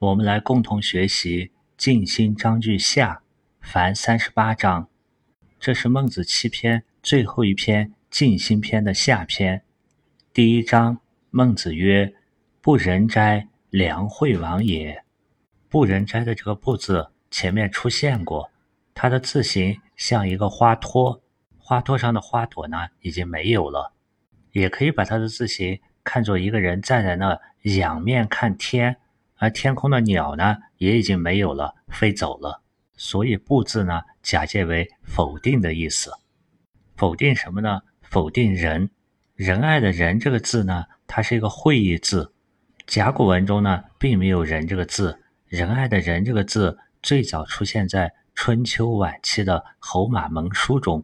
我们来共同学习《静心章句下》凡三十八章。这是孟子七篇最后一篇静心篇的下篇。第一章，孟子曰：“不仁哉，良惠王也。”不仁斋的这个“不”字前面出现过，它的字形像一个花托，花托上的花朵呢已经没有了。也可以把它的字形看作一个人站在那仰面看天，而天空的鸟呢也已经没有了，飞走了。所以“不”字呢假借为否定的意思，否定什么呢？否定仁，仁爱的仁这个字呢，它是一个会意字，甲骨文中呢并没有仁这个字。仁爱的仁这个字最早出现在春秋晚期的侯马盟书中。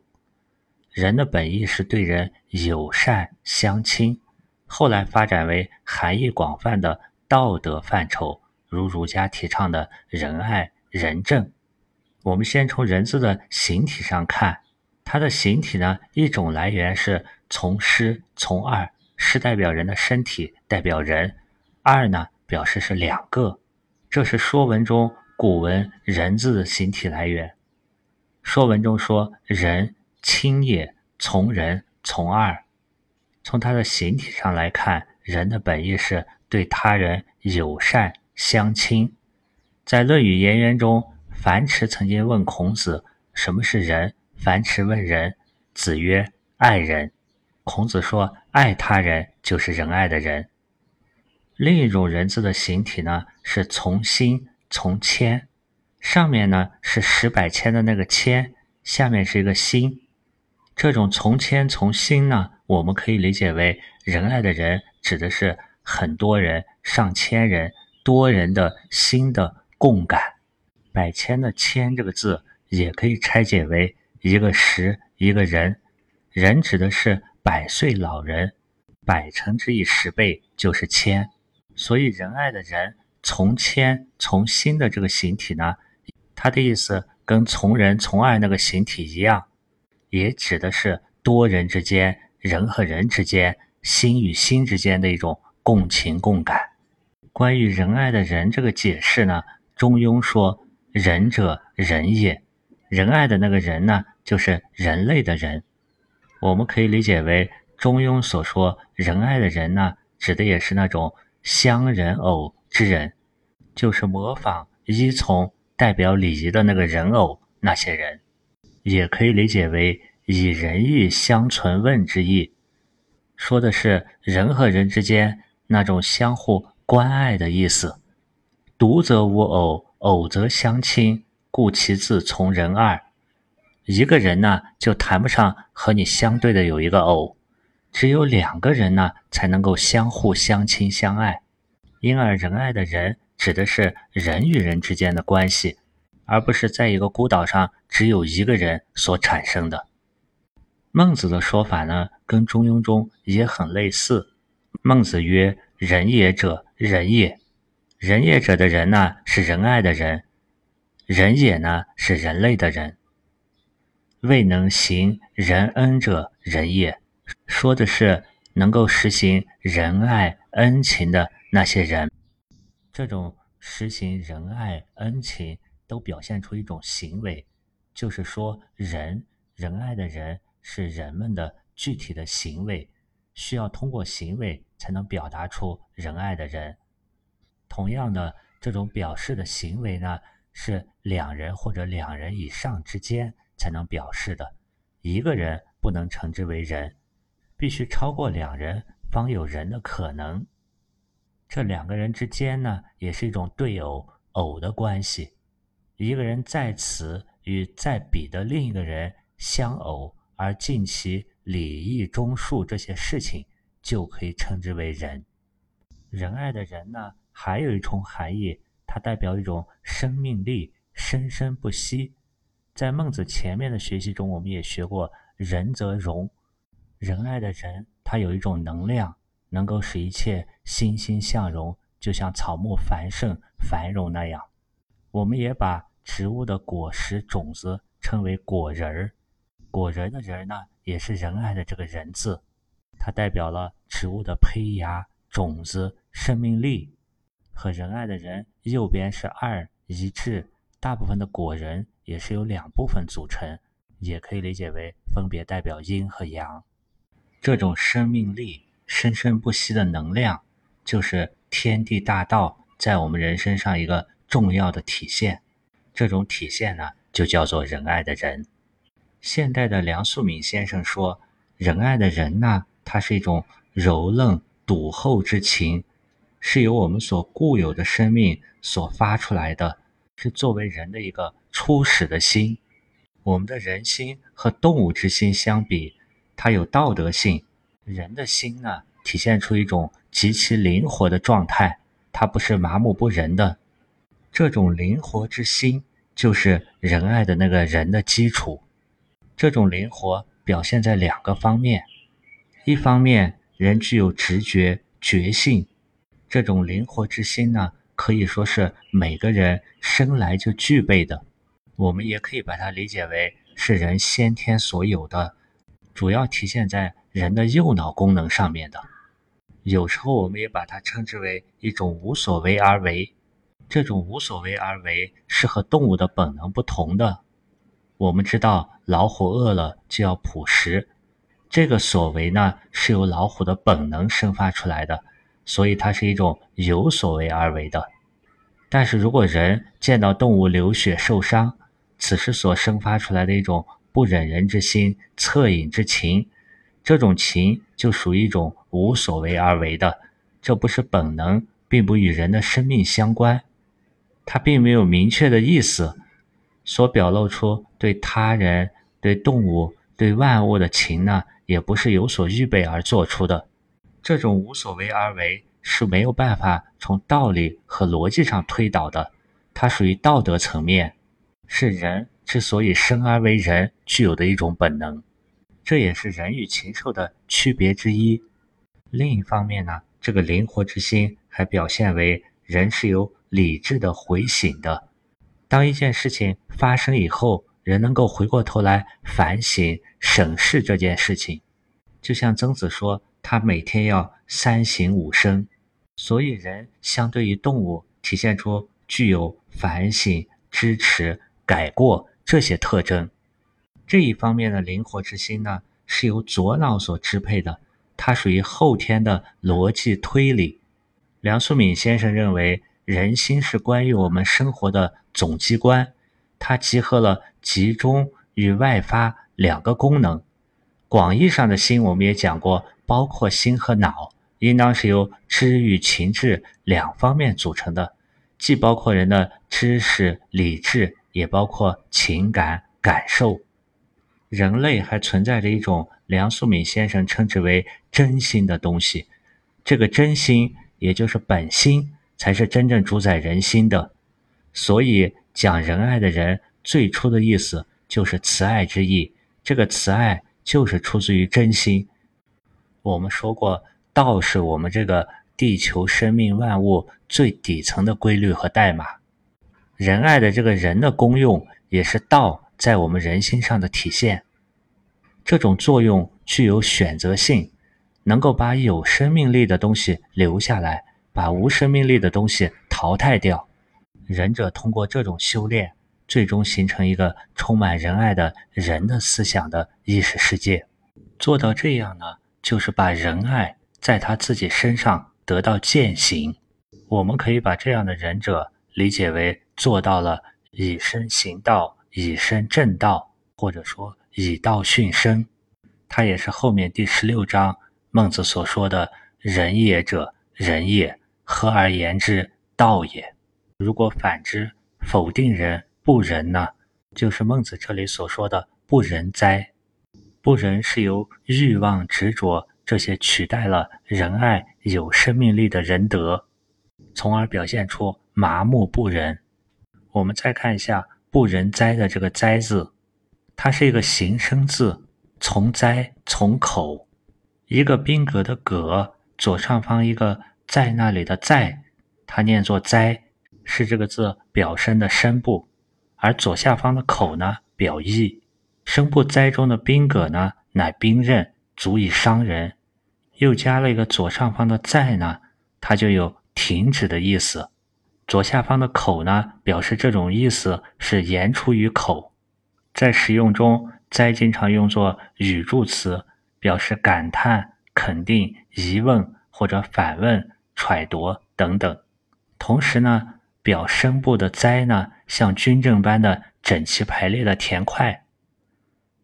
仁的本意是对人友善相亲，后来发展为含义广泛的道德范畴，如儒家提倡的仁爱仁政。我们先从人字的形体上看，它的形体呢，一种来源是从师从二，师代表人的身体，代表人；二呢，表示是两个。这是《说文》中古文“人”字的形体来源。《说文》中说：“人，亲也，从人，从二。”从它的形体上来看，人的本意是对他人友善相亲。在《论语颜渊》中，樊迟曾经问孔子：“什么是仁？”樊迟问仁，子曰：“爱人。”孔子说：“爱他人就是仁爱的人。”另一种人字的形体呢，是从心从谦，上面呢是十百千的那个千，下面是一个心。这种从谦从心呢，我们可以理解为仁爱的人，指的是很多人、上千人、多人的心的共感。百千的千这个字，也可以拆解为一个十一个人，人指的是百岁老人，百乘之以十倍就是千。所以，仁爱的人从谦从心的这个形体呢，它的意思跟从人从爱那个形体一样，也指的是多人之间、人和人之间、心与心之间的一种共情共感。关于仁爱的人这个解释呢，中庸说：“仁者，仁也。”仁爱的那个人呢，就是人类的人。我们可以理解为，中庸所说仁爱的人呢，指的也是那种。相人偶之人，就是模仿、依从、代表礼仪的那个人偶。那些人，也可以理解为以仁义相存问之意，说的是人和人之间那种相互关爱的意思。独则无偶，偶则相亲，故其字从人二。一个人呢，就谈不上和你相对的有一个偶。只有两个人呢，才能够相互相亲相爱，因而仁爱的人指的是人与人之间的关系，而不是在一个孤岛上只有一个人所产生的。孟子的说法呢，跟中庸中也很类似。孟子曰：“仁也者，仁也。仁也者的人呢，是仁爱的人；仁也呢，是人类的人。未能行仁恩者，仁也。”说的是能够实行仁爱恩情的那些人，这种实行仁爱恩情都表现出一种行为，就是说仁仁爱的人是人们的具体的行为，需要通过行为才能表达出仁爱的人。同样的，这种表示的行为呢，是两人或者两人以上之间才能表示的，一个人不能称之为仁。必须超过两人，方有人的可能。这两个人之间呢，也是一种对偶偶的关系。一个人在此与在彼的另一个人相偶，而尽其礼义忠恕这些事情，就可以称之为仁。仁爱的人呢，还有一重含义，它代表一种生命力，生生不息。在孟子前面的学习中，我们也学过“仁则荣”。仁爱的人，他有一种能量，能够使一切欣欣向荣，就像草木繁盛繁荣那样。我们也把植物的果实种子称为果仁儿，果仁的仁呢，也是仁爱的这个仁字，它代表了植物的胚芽、种子、生命力。和仁爱的人右边是二一致，大部分的果仁也是由两部分组成，也可以理解为分别代表阴和阳。这种生命力、生生不息的能量，就是天地大道在我们人身上一个重要的体现。这种体现呢，就叫做仁爱的仁。现代的梁漱溟先生说，仁爱的仁呢，它是一种柔嫩笃厚之情，是由我们所固有的生命所发出来的，是作为人的一个初始的心。我们的人心和动物之心相比，它有道德性。人的心呢，体现出一种极其灵活的状态，它不是麻木不仁的。这种灵活之心，就是仁爱的那个人的基础。这种灵活表现在两个方面：一方面，人具有直觉、觉性，这种灵活之心呢，可以说是每个人生来就具备的。我们也可以把它理解为是人先天所有的，主要体现在人的右脑功能上面的。有时候，我们也把它称之为一种无所为而为。这种无所为而为是和动物的本能不同的。我们知道，老虎饿了就要捕食，这个所为呢是由老虎的本能生发出来的，所以它是一种有所为而为的。但是如果人见到动物流血受伤，此时所生发出来的一种不忍人之心、恻隐之情，这种情就属于一种无所为而为的，这不是本能，并不与人的生命相关。它并没有明确的意思，所表露出对他人、对动物、对万物的情呢，也不是有所预备而做出的。这种无所为而为是没有办法从道理和逻辑上推导的，它属于道德层面，是人之所以生而为人具有的一种本能，这也是人与禽兽的区别之一。另一方面呢，这个灵活之心还表现为人是有。理智的回醒的，当一件事情发生以后，人能够回过头来反省审视这件事情，就像曾子说，他每天要三省吾身，所以人相对于动物，体现出具有反省、支持、改过这些特征。这一方面的灵活之心呢，是由左脑所支配的，它属于后天的逻辑推理。梁漱溟先生认为。人心是关于我们生活的总机关，它集合了集中与外发两个功能。广义上的心，我们也讲过，包括心和脑，应当是由知与情志两方面组成的，既包括人的知识、理智，也包括情感、感受。人类还存在着一种梁漱溟先生称之为真心的东西，这个真心，也就是本心。才是真正主宰人心的，所以讲仁爱的人，最初的意思就是慈爱之意。这个慈爱就是出自于真心。我们说过，道是我们这个地球生命万物最底层的规律和代码。仁爱的这个人的功用，也是道在我们人心上的体现。这种作用具有选择性，能够把有生命力的东西留下来。把无生命力的东西淘汰掉，仁者通过这种修炼，最终形成一个充满仁爱的人的思想的意识世界。做到这样呢，就是把仁爱在他自己身上得到践行。我们可以把这样的仁者理解为做到了以身行道、以身正道，或者说以道训身。他也是后面第十六章孟子所说的“仁也者，仁也”。合而言之，道也。如果反之，否定人不仁呢？就是孟子这里所说的不仁哉。不仁是由欲望、执着这些取代了仁爱有生命力的仁德，从而表现出麻木不仁。我们再看一下“不仁哉”的这个“哉”字，它是一个形声字，从哉从口，一个宾格的“格”，左上方一个。在那里的在，它念作哉，是这个字表声的声部，而左下方的口呢表意。声部哉中的宾格呢，乃兵刃，足以伤人。又加了一个左上方的在呢，它就有停止的意思。左下方的口呢，表示这种意思是言出于口。在使用中，哉经常用作语助词，表示感叹、肯定、疑问或者反问、揣度等等。同时呢，表声部的哉呢，像军阵般的整齐排列的田块。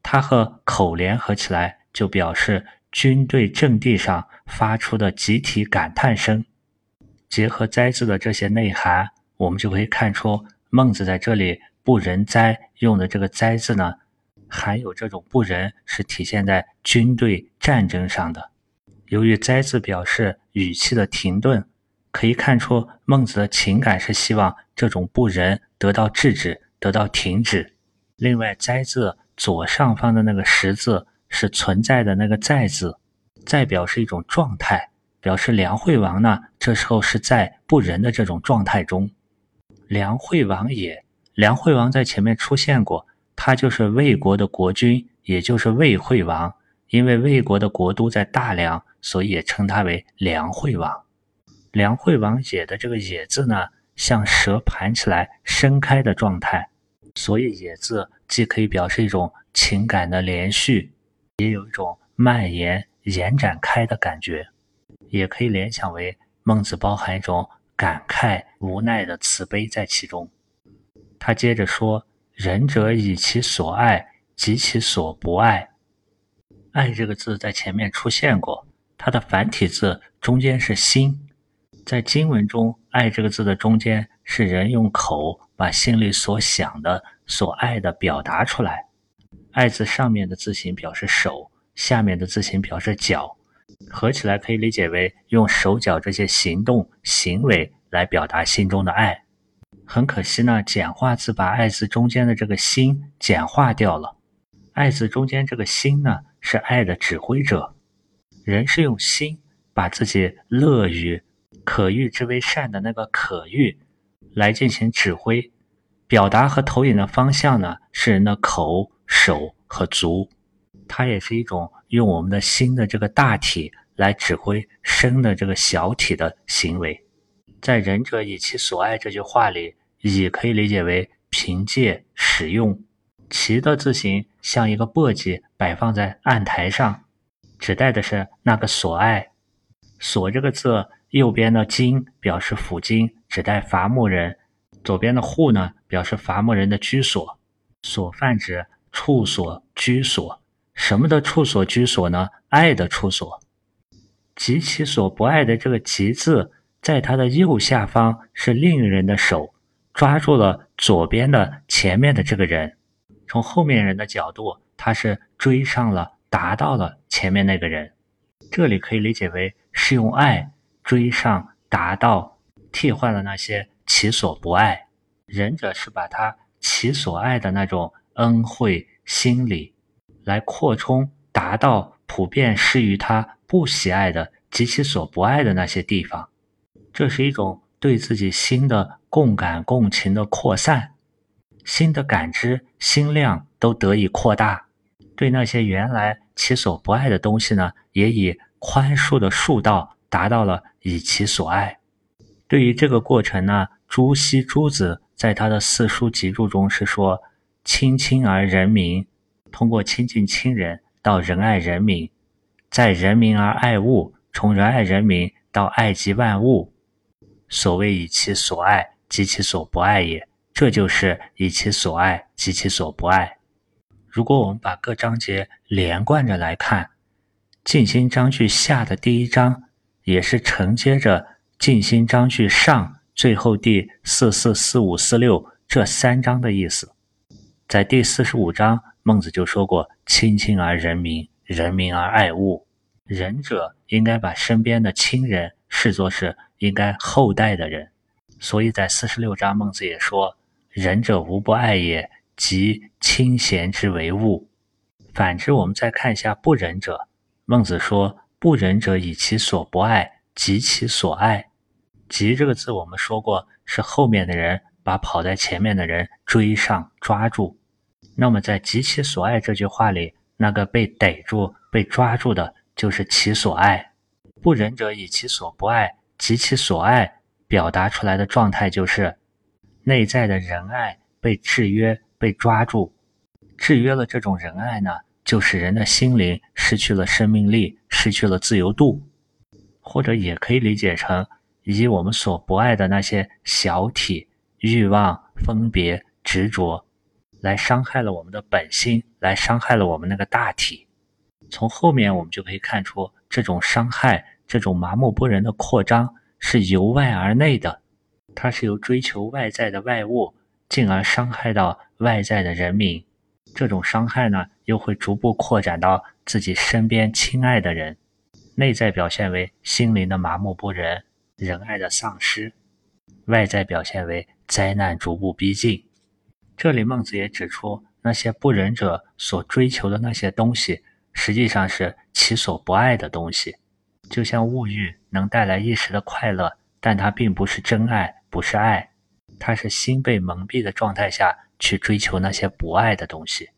它和口联合起来，就表示军队阵地上发出的集体感叹声。结合哉字的这些内涵，我们就可以看出，孟子在这里“不仁哉”用的这个“哉”字呢，含有这种不仁是体现在军队战争上的。由于“哉”字表示语气的停顿，可以看出孟子的情感是希望这种不仁得到制止，得到停止。另外，“哉”字左上方的那个“十”字是存在的那个“在”字，在表示一种状态。表示梁惠王呢，这时候是在不仁的这种状态中。梁惠王也，梁惠王在前面出现过，他就是魏国的国君，也就是魏惠王。因为魏国的国都在大梁，所以也称他为梁惠王。梁惠王也的这个也字呢，像蛇盘起来伸开的状态，所以也字既可以表示一种情感的连续，也有一种蔓延、延展开的感觉。也可以联想为孟子包含一种感慨、无奈的慈悲在其中。他接着说：“仁者以其所爱及其所不爱。”“爱”这个字在前面出现过，它的繁体字中间是心。在经文中，“爱”这个字的中间是人用口把心里所想的、所爱的表达出来。“爱”字上面的字形表示手，下面的字形表示脚。合起来可以理解为用手脚这些行动行为来表达心中的爱。很可惜呢，简化字把“爱”字中间的这个心简化掉了。“爱”字中间这个心呢，是爱的指挥者。人是用心把自己乐于、可欲之为善的那个可欲来进行指挥。表达和投影的方向呢，是人的口、手和足。它也是一种用我们的心的这个大体来指挥身的这个小体的行为。在“仁者以其所爱”这句话里，以可以理解为凭借使用。其的字形像一个簸箕摆放在案台上，指代的是那个所爱。所这个字右边的金表示府金，指代伐木人；左边的户呢，表示伐木人的居所。所泛指处所、居所。什么的处所居所呢？爱的处所，及其所不爱的这个“及”字，在它的右下方是另一人的手抓住了左边的前面的这个人，从后面人的角度，他是追上了，达到了前面那个人。这里可以理解为是用爱追上、达到，替换了那些其所不爱。仁者是把他其所爱的那种恩惠心理。来扩充，达到普遍施于他不喜爱的及其所不爱的那些地方，这是一种对自己心的共感共情的扩散，心的感知心量都得以扩大，对那些原来其所不爱的东西呢，也以宽恕的恕道达到了以其所爱。对于这个过程呢，朱熹朱子在他的四书集注中是说：“亲亲而仁民。”通过亲近亲人到仁爱人民，在人民而爱物，从仁爱人民到爱及万物。所谓以其所爱及其所不爱也，这就是以其所爱及其所不爱。如果我们把各章节连贯着来看，《静心章句下》的第一章也是承接着《静心章句上》最后第四四四五四六这三章的意思。在第四十五章。孟子就说过：“亲亲而仁民，仁民而爱物。仁者应该把身边的亲人视作是应该厚待的人。所以在四十六章，孟子也说：‘仁者无不爱也，即亲贤之为物。’反之，我们再看一下不仁者。孟子说：‘不仁者以其所不爱及其所爱。’‘及’这个字，我们说过是后面的人把跑在前面的人追上抓住。”那么，在及其所爱这句话里，那个被逮住、被抓住的，就是其所爱。不仁者以其所不爱及其所爱，表达出来的状态就是内在的仁爱被制约、被抓住，制约了这种仁爱呢，就使人的心灵失去了生命力，失去了自由度，或者也可以理解成以我们所不爱的那些小体欲望、分别、执着，来伤害了我们的本心，来伤害了我们那个大体。从后面我们就可以看出，这种伤害、这种麻木不仁的扩张。是由外而内的，它是由追求外在的外物，进而伤害到外在的人民。这种伤害呢，又会逐步扩展到自己身边亲爱的人，内在表现为心灵的麻木不仁、仁爱的丧失，外在表现为灾难逐步逼近。这里孟子也指出，那些不仁者所追求的那些东西，实际上是其所不爱的东西。就像物欲能带来一时的快乐，但它并不是真爱，不是爱，他是心被蒙蔽的状态下去追求那些不爱的东西。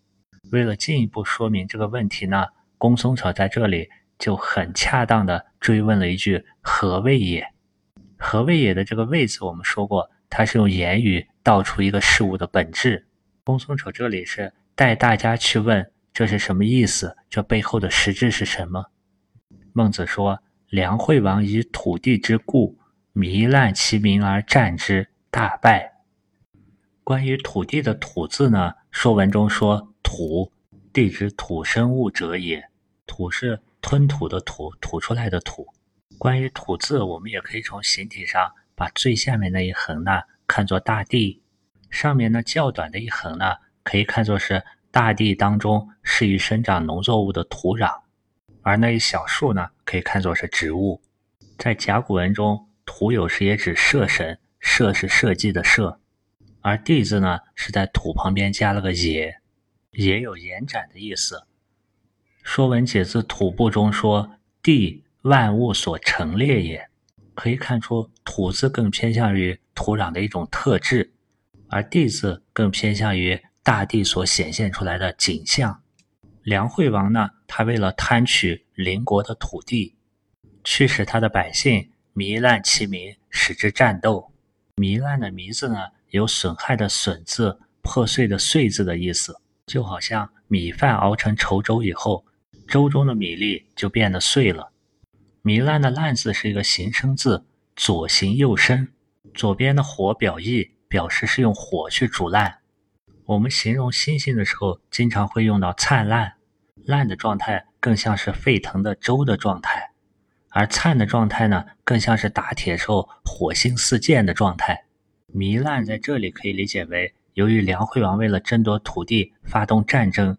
为了进一步说明这个问题呢，公孙丑在这里就很恰当的追问了一句：“何谓也？”“何谓也”的这个“谓”字，我们说过，它是用言语道出一个事物的本质。公孙丑这里是带大家去问这是什么意思，这背后的实质是什么？孟子说：“梁惠王以土地之故，糜烂其民而战之，大败。”关于土地的“土”字呢，《说文》中说：“土，地之土生物者也。土是吞吐的土，吐出来的土。”关于“土”字，我们也可以从形体上把最下面那一横呢看作大地，上面呢较短的一横呢可以看作是大地当中适宜生长农作物的土壤。而那一小树呢，可以看作是植物。在甲骨文中，土有时也指社神，社是社稷的社，而地字呢，是在土旁边加了个也，也有延展的意思。《说文解字土部》中说：“地，万物所陈列也。”可以看出，土字更偏向于土壤的一种特质，而地字更偏向于大地所显现出来的景象。梁惠王呢，他为了贪取邻国的土地，驱使他的百姓糜烂其民，使之战斗。糜烂的“糜”字呢，有损害的“损”字、破碎的“碎”字的意思，就好像米饭熬成稠粥以后，粥中的米粒就变得碎了。糜烂的“烂”字是一个形声字，左形右声，左边的火表意，表示是用火去煮烂。我们形容星星的时候，经常会用到灿烂，烂的状态更像是沸腾的粥的状态，而灿的状态呢，更像是打铁时候火星四溅的状态。糜烂在这里可以理解为，由于梁惠王为了争夺土地发动战争，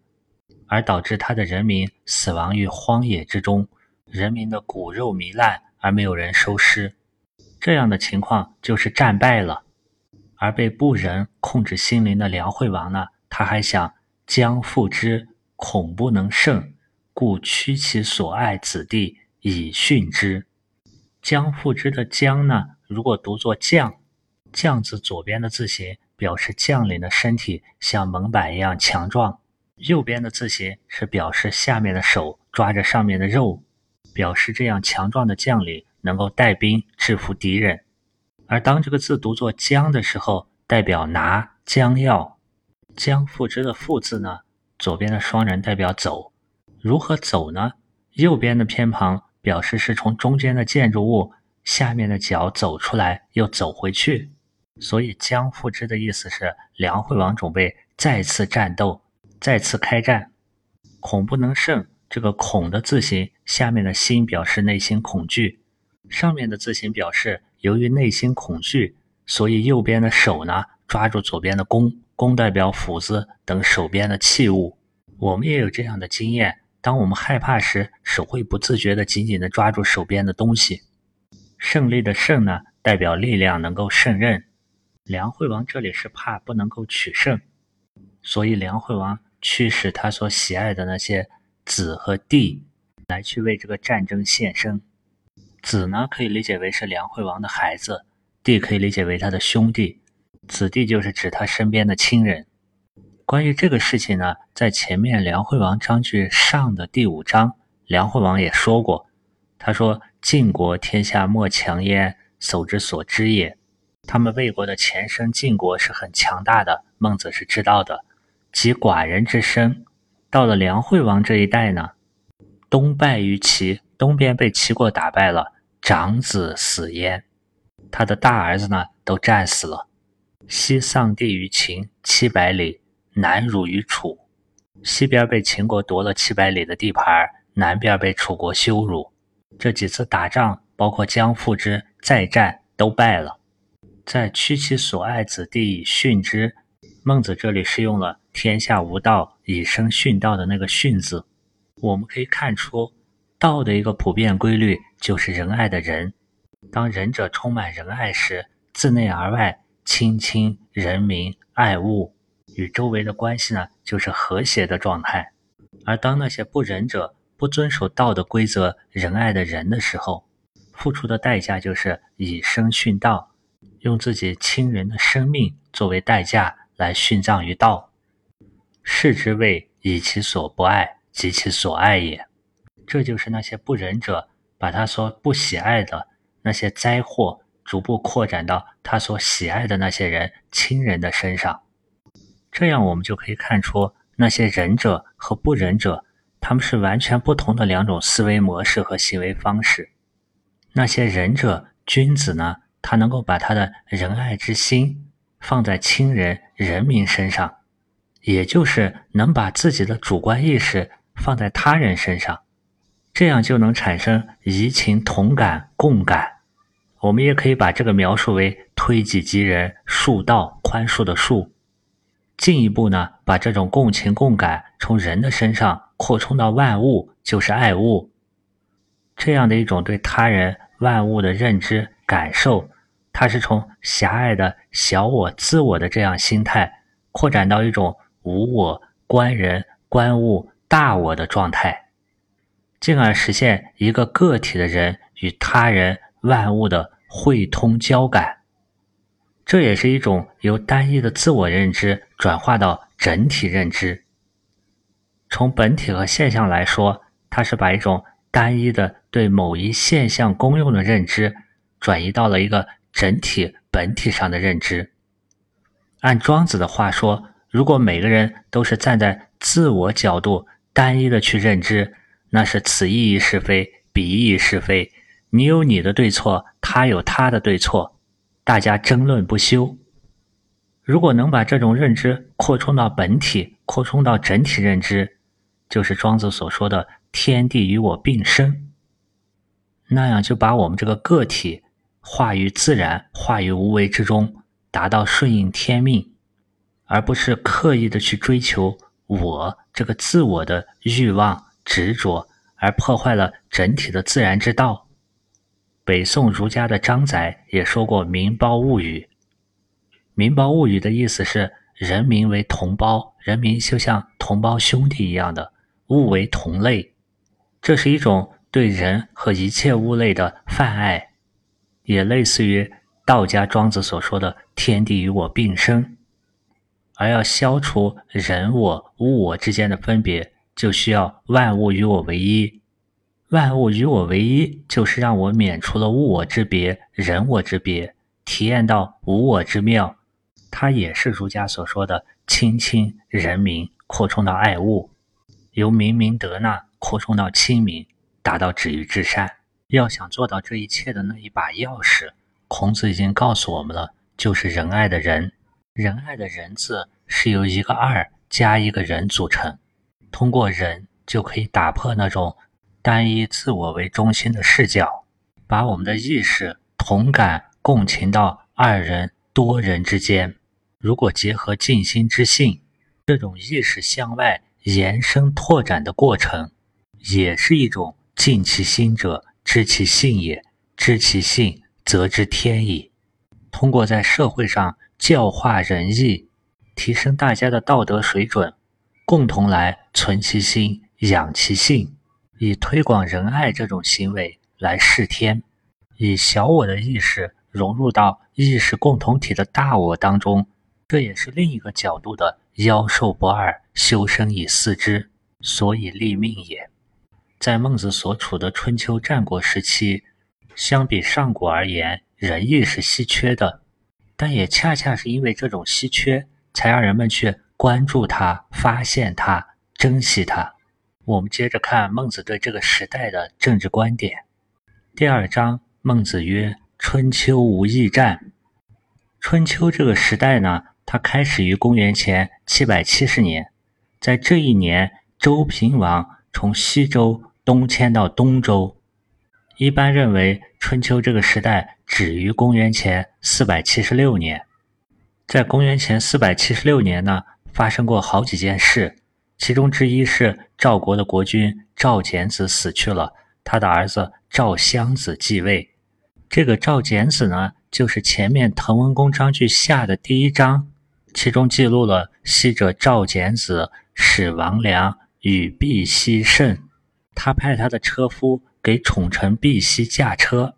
而导致他的人民死亡于荒野之中，人民的骨肉糜烂而没有人收尸，这样的情况就是战败了。而被不仁控制心灵的梁惠王呢，他还想将复之，恐不能胜，故屈其所爱子弟以训之。将复之的将呢，如果读作将，将字左边的字形表示将领的身体像门板一样强壮，右边的字形是表示下面的手抓着上面的肉，表示这样强壮的将领能够带兵制服敌人。而当这个字读作“将”的时候，代表拿、将要。将复之的“复”字呢，左边的双人代表走。如何走呢？右边的偏旁表示是从中间的建筑物下面的角走出来，又走回去。所以“将复之”的意思是梁惠王准备再次战斗，再次开战，恐不能胜。这个“恐”的字形下面的心表示内心恐惧，上面的字形表示。由于内心恐惧，所以右边的手呢抓住左边的弓，弓代表斧子等手边的器物。我们也有这样的经验：当我们害怕时，手会不自觉地紧紧地抓住手边的东西。胜利的胜呢，代表力量能够胜任。梁惠王这里是怕不能够取胜，所以梁惠王驱使他所喜爱的那些子和弟来去为这个战争献身。子呢，可以理解为是梁惠王的孩子；弟可以理解为他的兄弟。子弟就是指他身边的亲人。关于这个事情呢，在前面梁惠王章句上的第五章，梁惠王也说过，他说：“晋国天下莫强焉，守之所知也。他们魏国的前身晋国是很强大的，孟子是知道的。及寡人之身，到了梁惠王这一代呢，东败于齐，东边被齐国打败了，长子死焉，他的大儿子呢都战死了。西丧地于秦七百里，南辱于楚，西边被秦国夺了七百里的地盘，南边被楚国羞辱。这几次打仗，包括将复之再战，都败了。在屈其所爱子弟以训之，孟子这里是用了。天下无道，以生殉道的那个“殉”字，我们可以看出，道的一个普遍规律就是仁爱的仁。当仁者充满仁爱时，自内而外亲亲人民爱物，与周围的关系呢就是和谐的状态。而当那些不仁者不遵守道的规则、仁爱的人的时候，付出的代价就是以身殉道，用自己亲人的生命作为代价来殉葬于道。是之谓以其所不爱及其所爱也。这就是那些不仁者把他所不喜爱的那些灾祸逐步扩展到他所喜爱的那些人亲人的身上。这样我们就可以看出，那些仁者和不仁者，他们是完全不同的两种思维模式和行为方式。那些仁者君子呢，他能够把他的仁爱之心放在亲人人民身上。也就是能把自己的主观意识放在他人身上，这样就能产生移情同感共感。我们也可以把这个描述为推己及人，恕道宽恕的恕。进一步呢，把这种共情共感从人的身上扩充到万物，就是爱物。这样的一种对他人万物的认知感受，它是从狭隘的小我自我的这样心态扩展到一种。无我观人观物大我的状态，进而实现一个个体的人与他人万物的汇通交感。这也是一种由单一的自我认知转化到整体认知。从本体和现象来说，它是把一种单一的对某一现象功用的认知，转移到了一个整体本体上的认知。按庄子的话说。如果每个人都是站在自我角度单一的去认知，那是此意义是非，彼意义是非，你有你的对错，他有他的对错，大家争论不休。如果能把这种认知扩充到本体，扩充到整体认知，就是庄子所说的“天地与我并生”，那样就把我们这个个体化于自然，化于无为之中，达到顺应天命。而不是刻意的去追求我这个自我的欲望执着，而破坏了整体的自然之道。北宋儒家的张载也说过“民胞物语”。民胞物语的意思是人民为同胞，人民就像同胞兄弟一样的，物为同类。这是一种对人和一切物类的泛爱，也类似于道家庄子所说的“天地与我并生”。而要消除人我物我之间的分别，就需要万物与我为一。万物与我为一，就是让我免除了物我之别、人我之别，体验到无我之妙。它也是儒家所说的亲亲人民，扩充到爱物，由明明德纳扩充到亲民，达到止于至善。要想做到这一切的那一把钥匙，孔子已经告诉我们了，就是仁爱的仁。仁爱的仁字是由一个二加一个人组成，通过仁就可以打破那种单一自我为中心的视角，把我们的意识同感共情到二人多人之间。如果结合静心之性，这种意识向外延伸拓展的过程，也是一种尽其心者知其性也，知其性则知天矣。通过在社会上。教化仁义，提升大家的道德水准，共同来存其心、养其性，以推广仁爱这种行为来示天，以小我的意识融入到意识共同体的大我当中，这也是另一个角度的妖兽不二，修身以四之，所以立命也。在孟子所处的春秋战国时期，相比上古而言，仁义是稀缺的，但也恰恰是因为这种稀缺，才让人们去关注它、发现它、珍惜它。我们接着看孟子对这个时代的政治观点。第二章，孟子曰：“春秋无义战。”春秋这个时代呢，它开始于公元前七百七十年，在这一年，周平王从西周东迁到东周。一般认为，春秋这个时代止于公元前四百七十六年。在公元前四百七十六年呢，发生过好几件事，其中之一是赵国的国君赵简子死去了，他的儿子赵襄子继位。这个赵简子呢，就是前面《滕文公章句下》的第一章，其中记录了昔者赵简子使王良与毕奚甚，他派他的车夫。给宠臣毕奚驾车，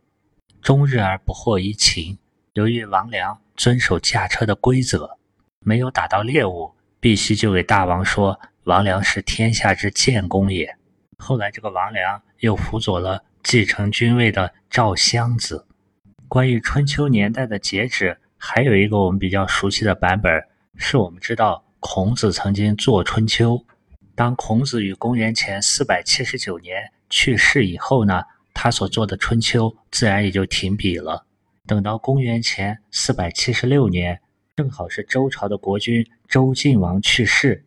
终日而不获一禽。由于王良遵守驾车的规则，没有打到猎物，毕奚就给大王说：“王良是天下之建功也。”后来，这个王良又辅佐了继承君位的赵襄子。关于春秋年代的节制，还有一个我们比较熟悉的版本，是我们知道孔子曾经做春秋。当孔子于公元前四百七十九年。去世以后呢，他所做的《春秋》自然也就停笔了。等到公元前四百七十六年，正好是周朝的国君周晋王去世，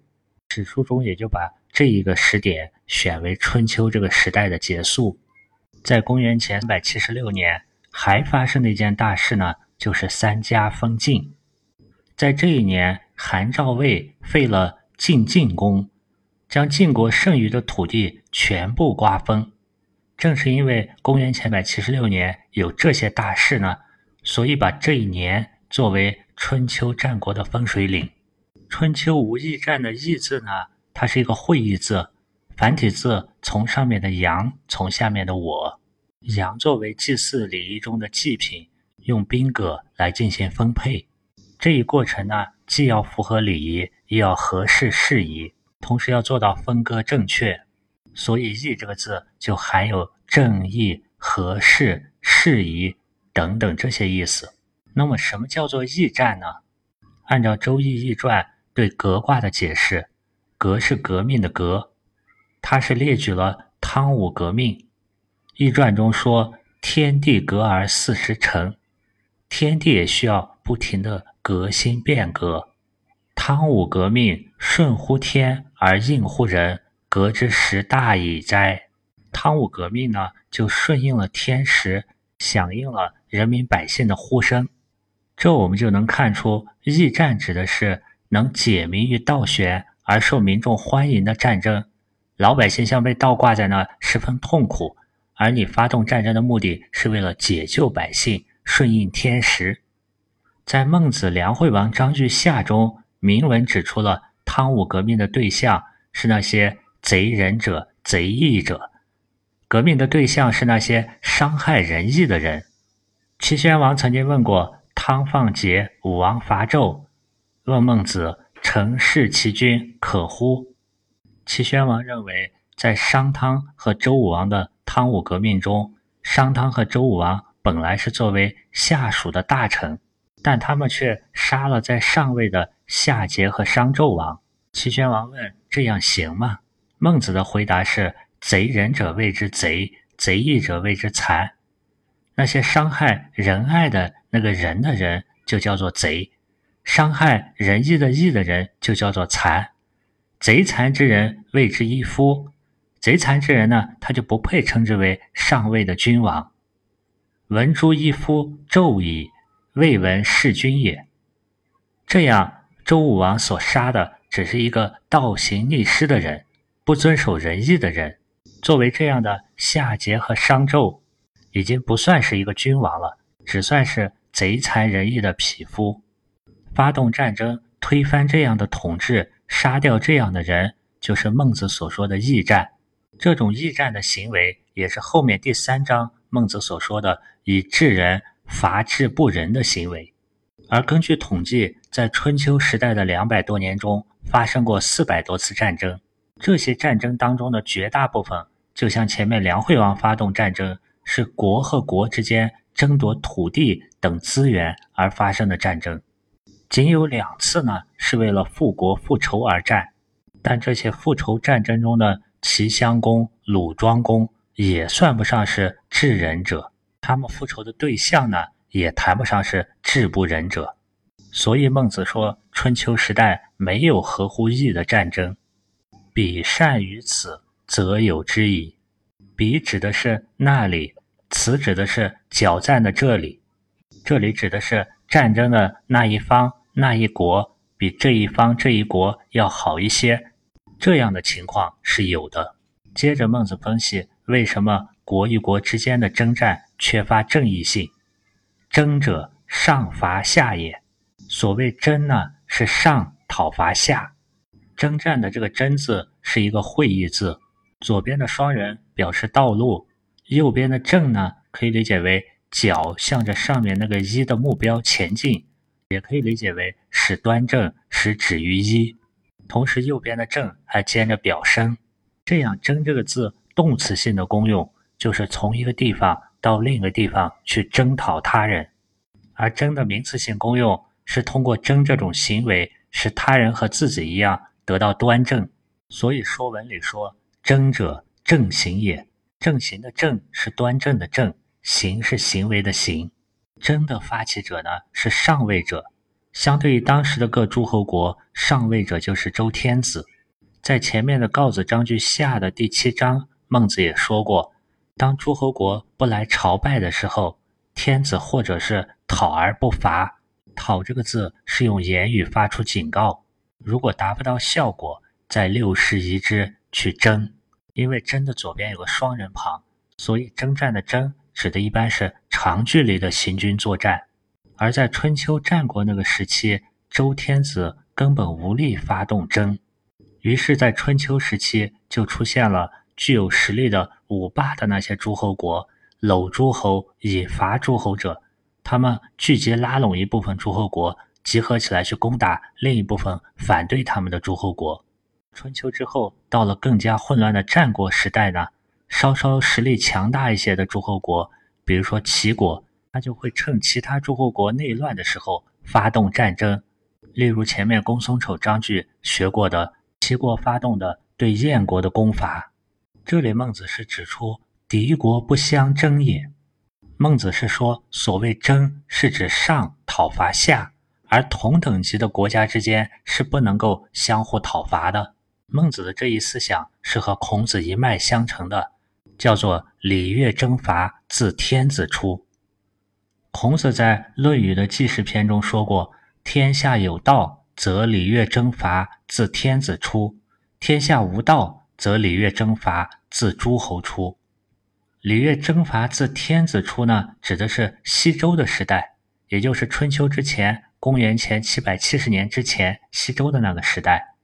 史书中也就把这一个时点选为春秋这个时代的结束。在公元前四百七十六年，还发生的一件大事呢，就是三家分晋。在这一年，韩赵魏废了晋晋公。将晋国剩余的土地全部瓜分。正是因为公元前百七十六年有这些大事呢，所以把这一年作为春秋战国的分水岭。春秋无义战的义字呢，它是一个会意字，繁体字从上面的阳，从下面的我。阳作为祭祀礼仪中的祭品，用宾格来进行分配。这一过程呢，既要符合礼仪，又要合适适宜。同时要做到分割正确，所以“义”这个字就含有正义、合适、适宜等等这些意思。那么，什么叫做义战呢？按照《周易》易传对革卦的解释，“革”是革命的“革”，它是列举了汤武革命。易传中说：“天地革而四时成”，天地也需要不停的革新变革。汤武革命顺乎天而应乎人，革之时大矣哉！汤武革命呢，就顺应了天时，响应了人民百姓的呼声。这我们就能看出，义战指的是能解民于倒悬而受民众欢迎的战争。老百姓像被倒挂在那，十分痛苦，而你发动战争的目的是为了解救百姓，顺应天时。在《孟子·梁惠王章句下》中。明文指出了汤武革命的对象是那些贼仁者、贼义者，革命的对象是那些伤害仁义的人。齐宣王曾经问过汤放桀、武王伐纣，问孟子：“臣弑其君，可乎？”齐宣王认为，在商汤和周武王的汤武革命中，商汤和周武王本来是作为下属的大臣。但他们却杀了在上位的夏桀和商纣王。齐宣王问：“这样行吗？”孟子的回答是：“贼仁者谓之贼，贼义者谓之残。那些伤害仁爱的那个人的人就叫做贼，伤害仁义的义的人就叫做残。贼残之人谓之一夫，贼残之人呢，他就不配称之为上位的君王。闻诸一夫纣矣。”未闻弑君也。这样，周武王所杀的只是一个倒行逆施的人，不遵守仁义的人。作为这样的夏桀和商纣，已经不算是一个君王了，只算是贼残仁义的匹夫。发动战争，推翻这样的统治，杀掉这样的人，就是孟子所说的义战。这种义战的行为，也是后面第三章孟子所说的以治人。伐智不仁的行为，而根据统计，在春秋时代的两百多年中，发生过四百多次战争。这些战争当中的绝大部分，就像前面梁惠王发动战争，是国和国之间争夺土地等资源而发生的战争。仅有两次呢，是为了复国复仇而战，但这些复仇战争中的齐襄公、鲁庄公也算不上是智仁者，他们复仇的对象呢，也谈不上是智不仁者。所以孟子说，春秋时代没有合乎义的战争。彼善于此，则有之矣。彼指的是那里，此指的是角战的这里，这里指的是战争的那一方。那一国比这一方这一国要好一些，这样的情况是有的。接着孟子分析为什么国与国之间的征战缺乏正义性。争者上伐下也。所谓争呢，是上讨伐下。征战的这个征字是一个会意字，左边的双人表示道路，右边的正呢可以理解为脚向着上面那个一的目标前进。也可以理解为使端正，使止于一。同时，右边的正还兼着表声，这样“争”这个字动词性的功用就是从一个地方到另一个地方去征讨他人，而“争”的名词性功用是通过争这种行为使他人和自己一样得到端正。所以，《说文》里说：“争者，正行也。”正行的“正”是端正的“正”，行是行为的“行”。争的发起者呢是上位者，相对于当时的各诸侯国，上位者就是周天子。在前面的《告子章句下》的第七章，孟子也说过，当诸侯国不来朝拜的时候，天子或者是讨而不伐。讨这个字是用言语发出警告，如果达不到效果，再六世移之去争。因为争的左边有个双人旁，所以征战的征。指的一般是长距离的行军作战，而在春秋战国那个时期，周天子根本无力发动征，于是，在春秋时期就出现了具有实力的五霸的那些诸侯国，搂诸侯以伐诸侯者，他们聚集拉拢一部分诸侯国，集合起来去攻打另一部分反对他们的诸侯国。春秋之后，到了更加混乱的战国时代呢？稍稍实力强大一些的诸侯国，比如说齐国，他就会趁其他诸侯国内乱的时候发动战争。例如前面公孙丑章句学过的，齐国发动的对燕国的攻伐。这里孟子是指出敌国不相争也。孟子是说，所谓争是指上讨伐下，而同等级的国家之间是不能够相互讨伐的。孟子的这一思想是和孔子一脉相承的。叫做礼乐征伐自天子出。孔子在《论语》的记事篇中说过：“天下有道，则礼乐征伐自天子出；天下无道，则礼乐征伐自诸侯出。”礼乐征伐自天子出呢，指的是西周的时代，也就是春秋之前，公元前七百七十年之前，西周的那个时代。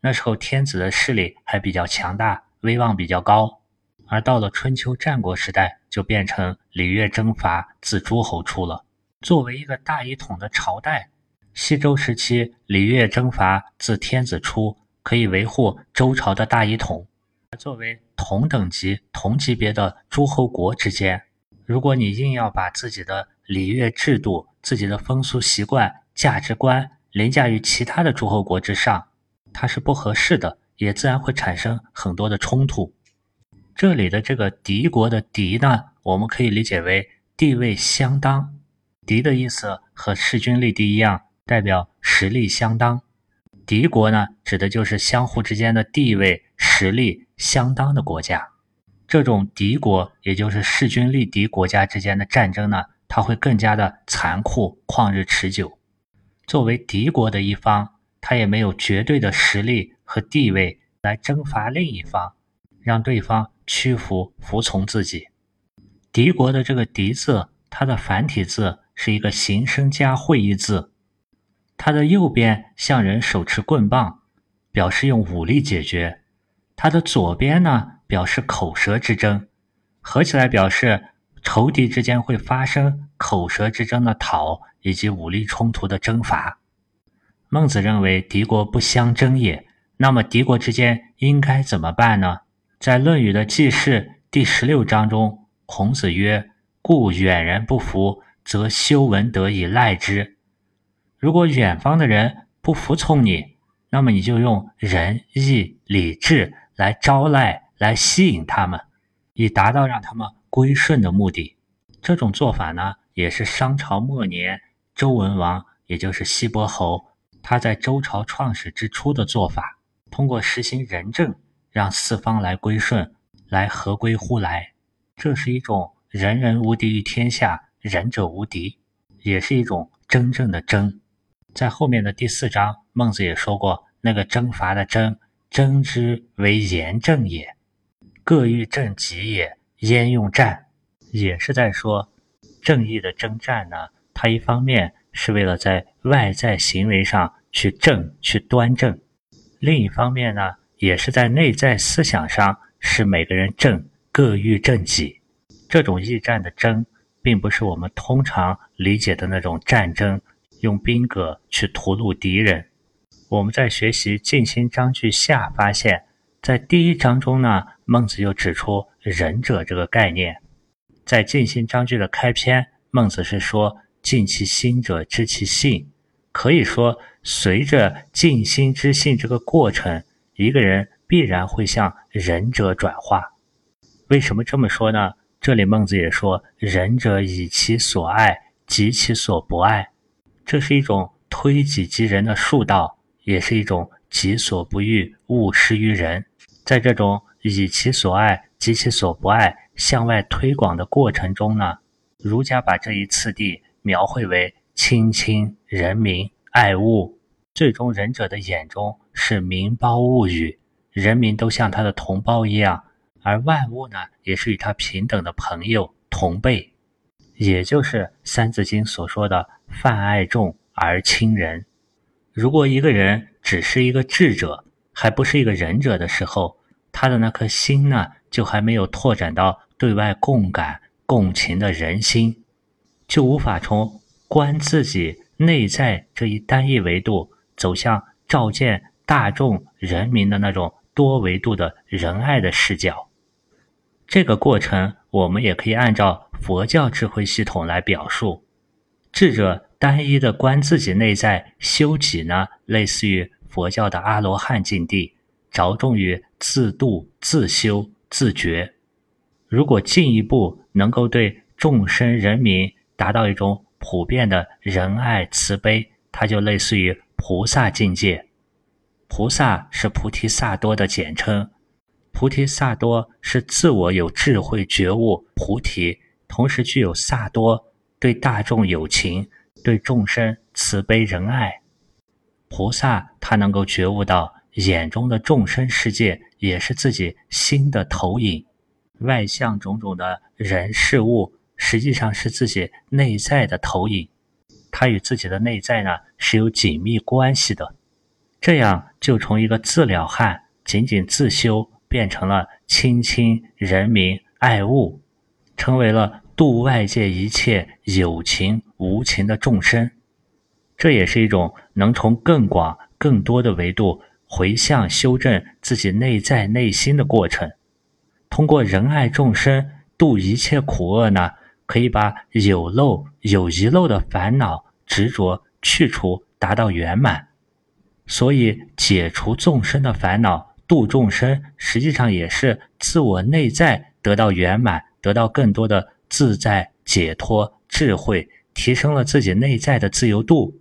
那时候天子的势力还比较强大，威望比较高。而到了春秋战国时代，就变成礼乐征伐自诸侯出了。作为一个大一统的朝代，西周时期礼乐征伐自天子出，可以维护周朝的大一统。而作为同等级、同级别的诸侯国之间，如果你硬要把自己的礼乐制度、自己的风俗习惯、价值观凌驾于其他的诸侯国之上，它是不合适的，也自然会产生很多的冲突。这里的这个敌国的敌呢，我们可以理解为地位相当。敌的意思和势均力敌一样，代表实力相当。敌国呢，指的就是相互之间的地位实力相当的国家。这种敌国，也就是势均力敌国家之间的战争呢，它会更加的残酷、旷日持久。作为敌国的一方，他也没有绝对的实力和地位来征伐另一方，让对方。屈服、服从自己。敌国的这个“敌”字，它的繁体字是一个形声加会意字。它的右边像人手持棍棒，表示用武力解决；它的左边呢，表示口舌之争，合起来表示仇敌之间会发生口舌之争的讨，以及武力冲突的征伐。孟子认为敌国不相争也，那么敌国之间应该怎么办呢？在《论语》的记事第十六章中，孔子曰：“故远人不服，则修文德以赖之。如果远方的人不服从你，那么你就用仁义礼智来招赖，来吸引他们，以达到让他们归顺的目的。这种做法呢，也是商朝末年周文王，也就是西伯侯，他在周朝创始之初的做法。通过实行仁政，让四方来归顺，来合归乎来。这是一种人人无敌于天下，仁者无敌，也是一种真正的争。在后面的第四章，孟子也说过，那个征伐的征，征之为严正也，各欲正己也，焉用战？也是在说正义的征战呢。它一方面是为了在外在行为上去正、去端正；另一方面呢，也是在内在思想上使每个人正，各欲正己。这种驿战的争，并不是我们通常理解的那种战争，用兵戈去屠戮敌人。我们在学习《静心章句下》发现，在第一章中呢，孟子又指出仁者这个概念。在静心章句的开篇，孟子是说：“尽其心者，知其性。”可以说，随着静心知性这个过程，一个人必然会向仁者转化。为什么这么说呢？这里孟子也说：“仁者以其所爱及其所不爱。”这是一种推己及人的术道，也是一种己所不欲，勿施于人。在这种以其所爱及其所不爱。向外推广的过程中呢，儒家把这一次第描绘为亲亲人民爱物，最终忍者的眼中是民胞物与，人民都像他的同胞一样，而万物呢也是与他平等的朋友同辈，也就是《三字经》所说的泛爱众而亲仁。如果一个人只是一个智者，还不是一个仁者的时候，他的那颗心呢就还没有拓展到。对外共感、共情的人心，就无法从观自己内在这一单一维度，走向照见大众人民的那种多维度的仁爱的视角。这个过程，我们也可以按照佛教智慧系统来表述：智者单一的观自己内在修己呢，类似于佛教的阿罗汉境地，着重于自度、自修、自觉。如果进一步能够对众生人民达到一种普遍的仁爱慈悲，它就类似于菩萨境界。菩萨是菩提萨多的简称，菩提萨多是自我有智慧觉悟，菩提同时具有萨多，对大众有情，对众生慈悲仁爱。菩萨他能够觉悟到眼中的众生世界也是自己心的投影。外向种种的人事物，实际上是自己内在的投影，它与自己的内在呢是有紧密关系的。这样就从一个自了汉，仅仅自修，变成了亲亲人民爱物，成为了度外界一切有情无情的众生。这也是一种能从更广、更多的维度回向修正自己内在内心的过程。通过仁爱众生，度一切苦厄呢，可以把有漏、有遗漏的烦恼执着去除，达到圆满。所以，解除众生的烦恼，度众生，实际上也是自我内在得到圆满，得到更多的自在、解脱、智慧，提升了自己内在的自由度。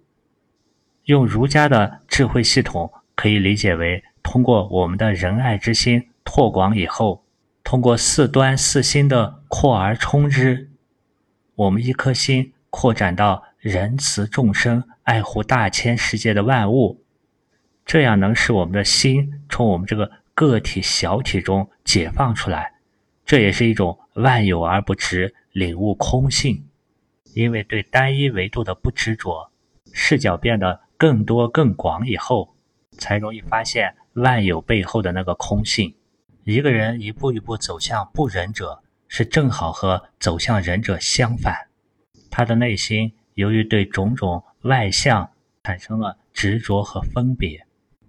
用儒家的智慧系统，可以理解为通过我们的仁爱之心拓广以后。通过四端四心的扩而充之，我们一颗心扩展到仁慈众生、爱护大千世界的万物，这样能使我们的心从我们这个个体小体中解放出来。这也是一种万有而不执，领悟空性。因为对单一维度的不执着，视角变得更多更广以后，才容易发现万有背后的那个空性。一个人一步一步走向不仁者，是正好和走向仁者相反。他的内心由于对种种外相产生了执着和分别，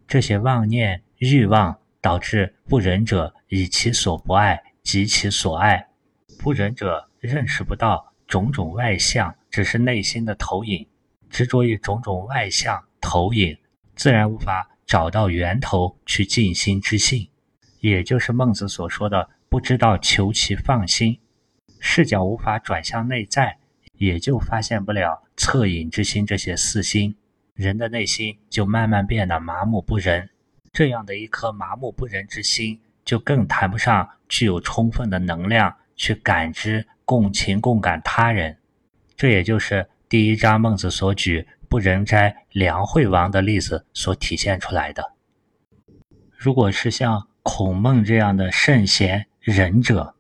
这些妄念欲望导致不仁者以其所不爱及其所爱。不仁者认识不到种种外相，只是内心的投影，执着于种种外相投影，自然无法找到源头去静心之性，也就是孟子所说的不知道求其放心，视角无法转向内在，也就发现不了恻隐之心这些四心，人的内心就慢慢变得麻木不仁。这样的一颗麻木不仁之心，就更谈不上具有充分的能量去感知、共情、共感他人。这也就是第一章孟子所举“不仁斋梁惠王”的例子所体现出来的。如果是像孔孟这样的圣贤仁者，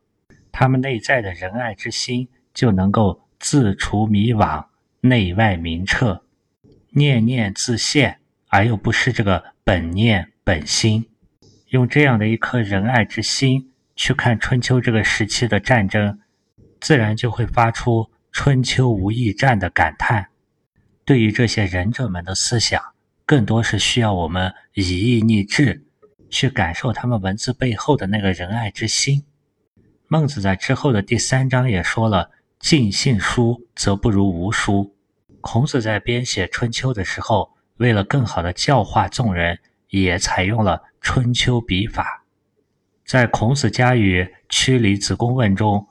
他们内在的仁爱之心就能够自除迷惘，内外明澈，念念自现，而又不失这个本念。本心，用这样的一颗仁爱之心去看春秋这个时期的战争，自然就会发出“春秋无义战”的感叹。对于这些仁者们的思想，更多是需要我们以义逆志，去感受他们文字背后的那个仁爱之心。孟子在之后的第三章也说了：“尽信书，则不如无书。”孔子在编写《春秋》的时候，为了更好的教化众人。也采用了春秋笔法，在孔子家语曲离子贡问中，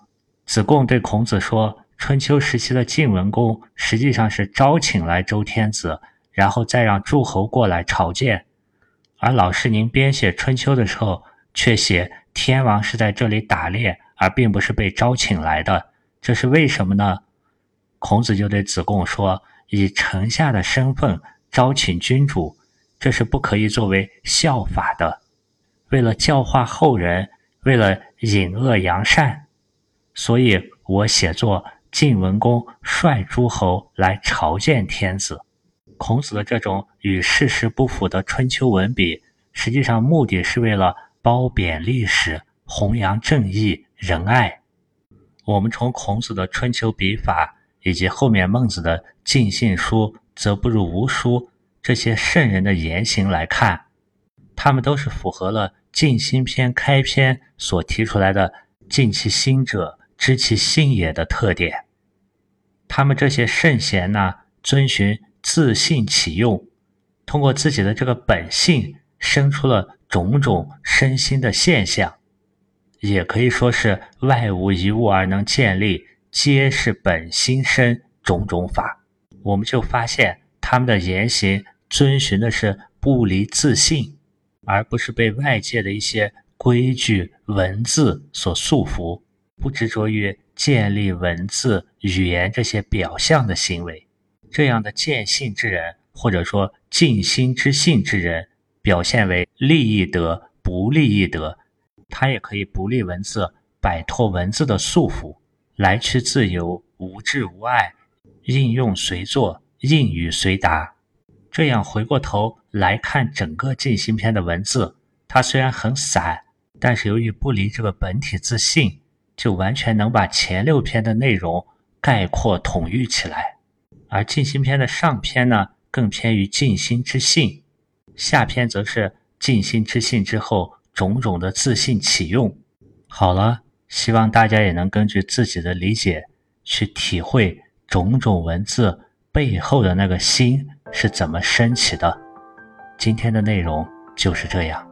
子贡对孔子说：“春秋时期的晋文公实际上是招请来周天子，然后再让诸侯过来朝见；而老师您编写春秋的时候，却写天王是在这里打猎，而并不是被招请来的，这是为什么呢？”孔子就对子贡说：“以臣下的身份招请君主。”这是不可以作为效法的。为了教化后人，为了引恶扬善，所以我写作晋文公率诸侯来朝见天子。孔子的这种与事实不符的春秋文笔，实际上目的是为了褒贬历史、弘扬正义、仁爱。我们从孔子的春秋笔法，以及后面孟子的“尽信书，则不如无书”。这些圣人的言行来看，他们都是符合了《静心篇》开篇所提出来的“尽其心者，知其心也”的特点。他们这些圣贤呢，遵循自信启用，通过自己的这个本性，生出了种种身心的现象，也可以说是外无一物而能建立，皆是本心生种种法。我们就发现。他们的言行遵循的是不离自信，而不是被外界的一些规矩文字所束缚，不执着于建立文字语言这些表象的行为。这样的见性之人，或者说尽心之性之人，表现为利益德不利益德，他也可以不立文字，摆脱文字的束缚，来去自由，无智无爱，应用随作。应语随答，这样回过头来看整个静心篇的文字，它虽然很散，但是由于不离这个本体自信，就完全能把前六篇的内容概括统御起来。而静心篇的上篇呢，更偏于静心之性，下篇则是静心之性之后种种的自信启用。好了，希望大家也能根据自己的理解去体会种种文字。背后的那个心是怎么升起的？今天的内容就是这样。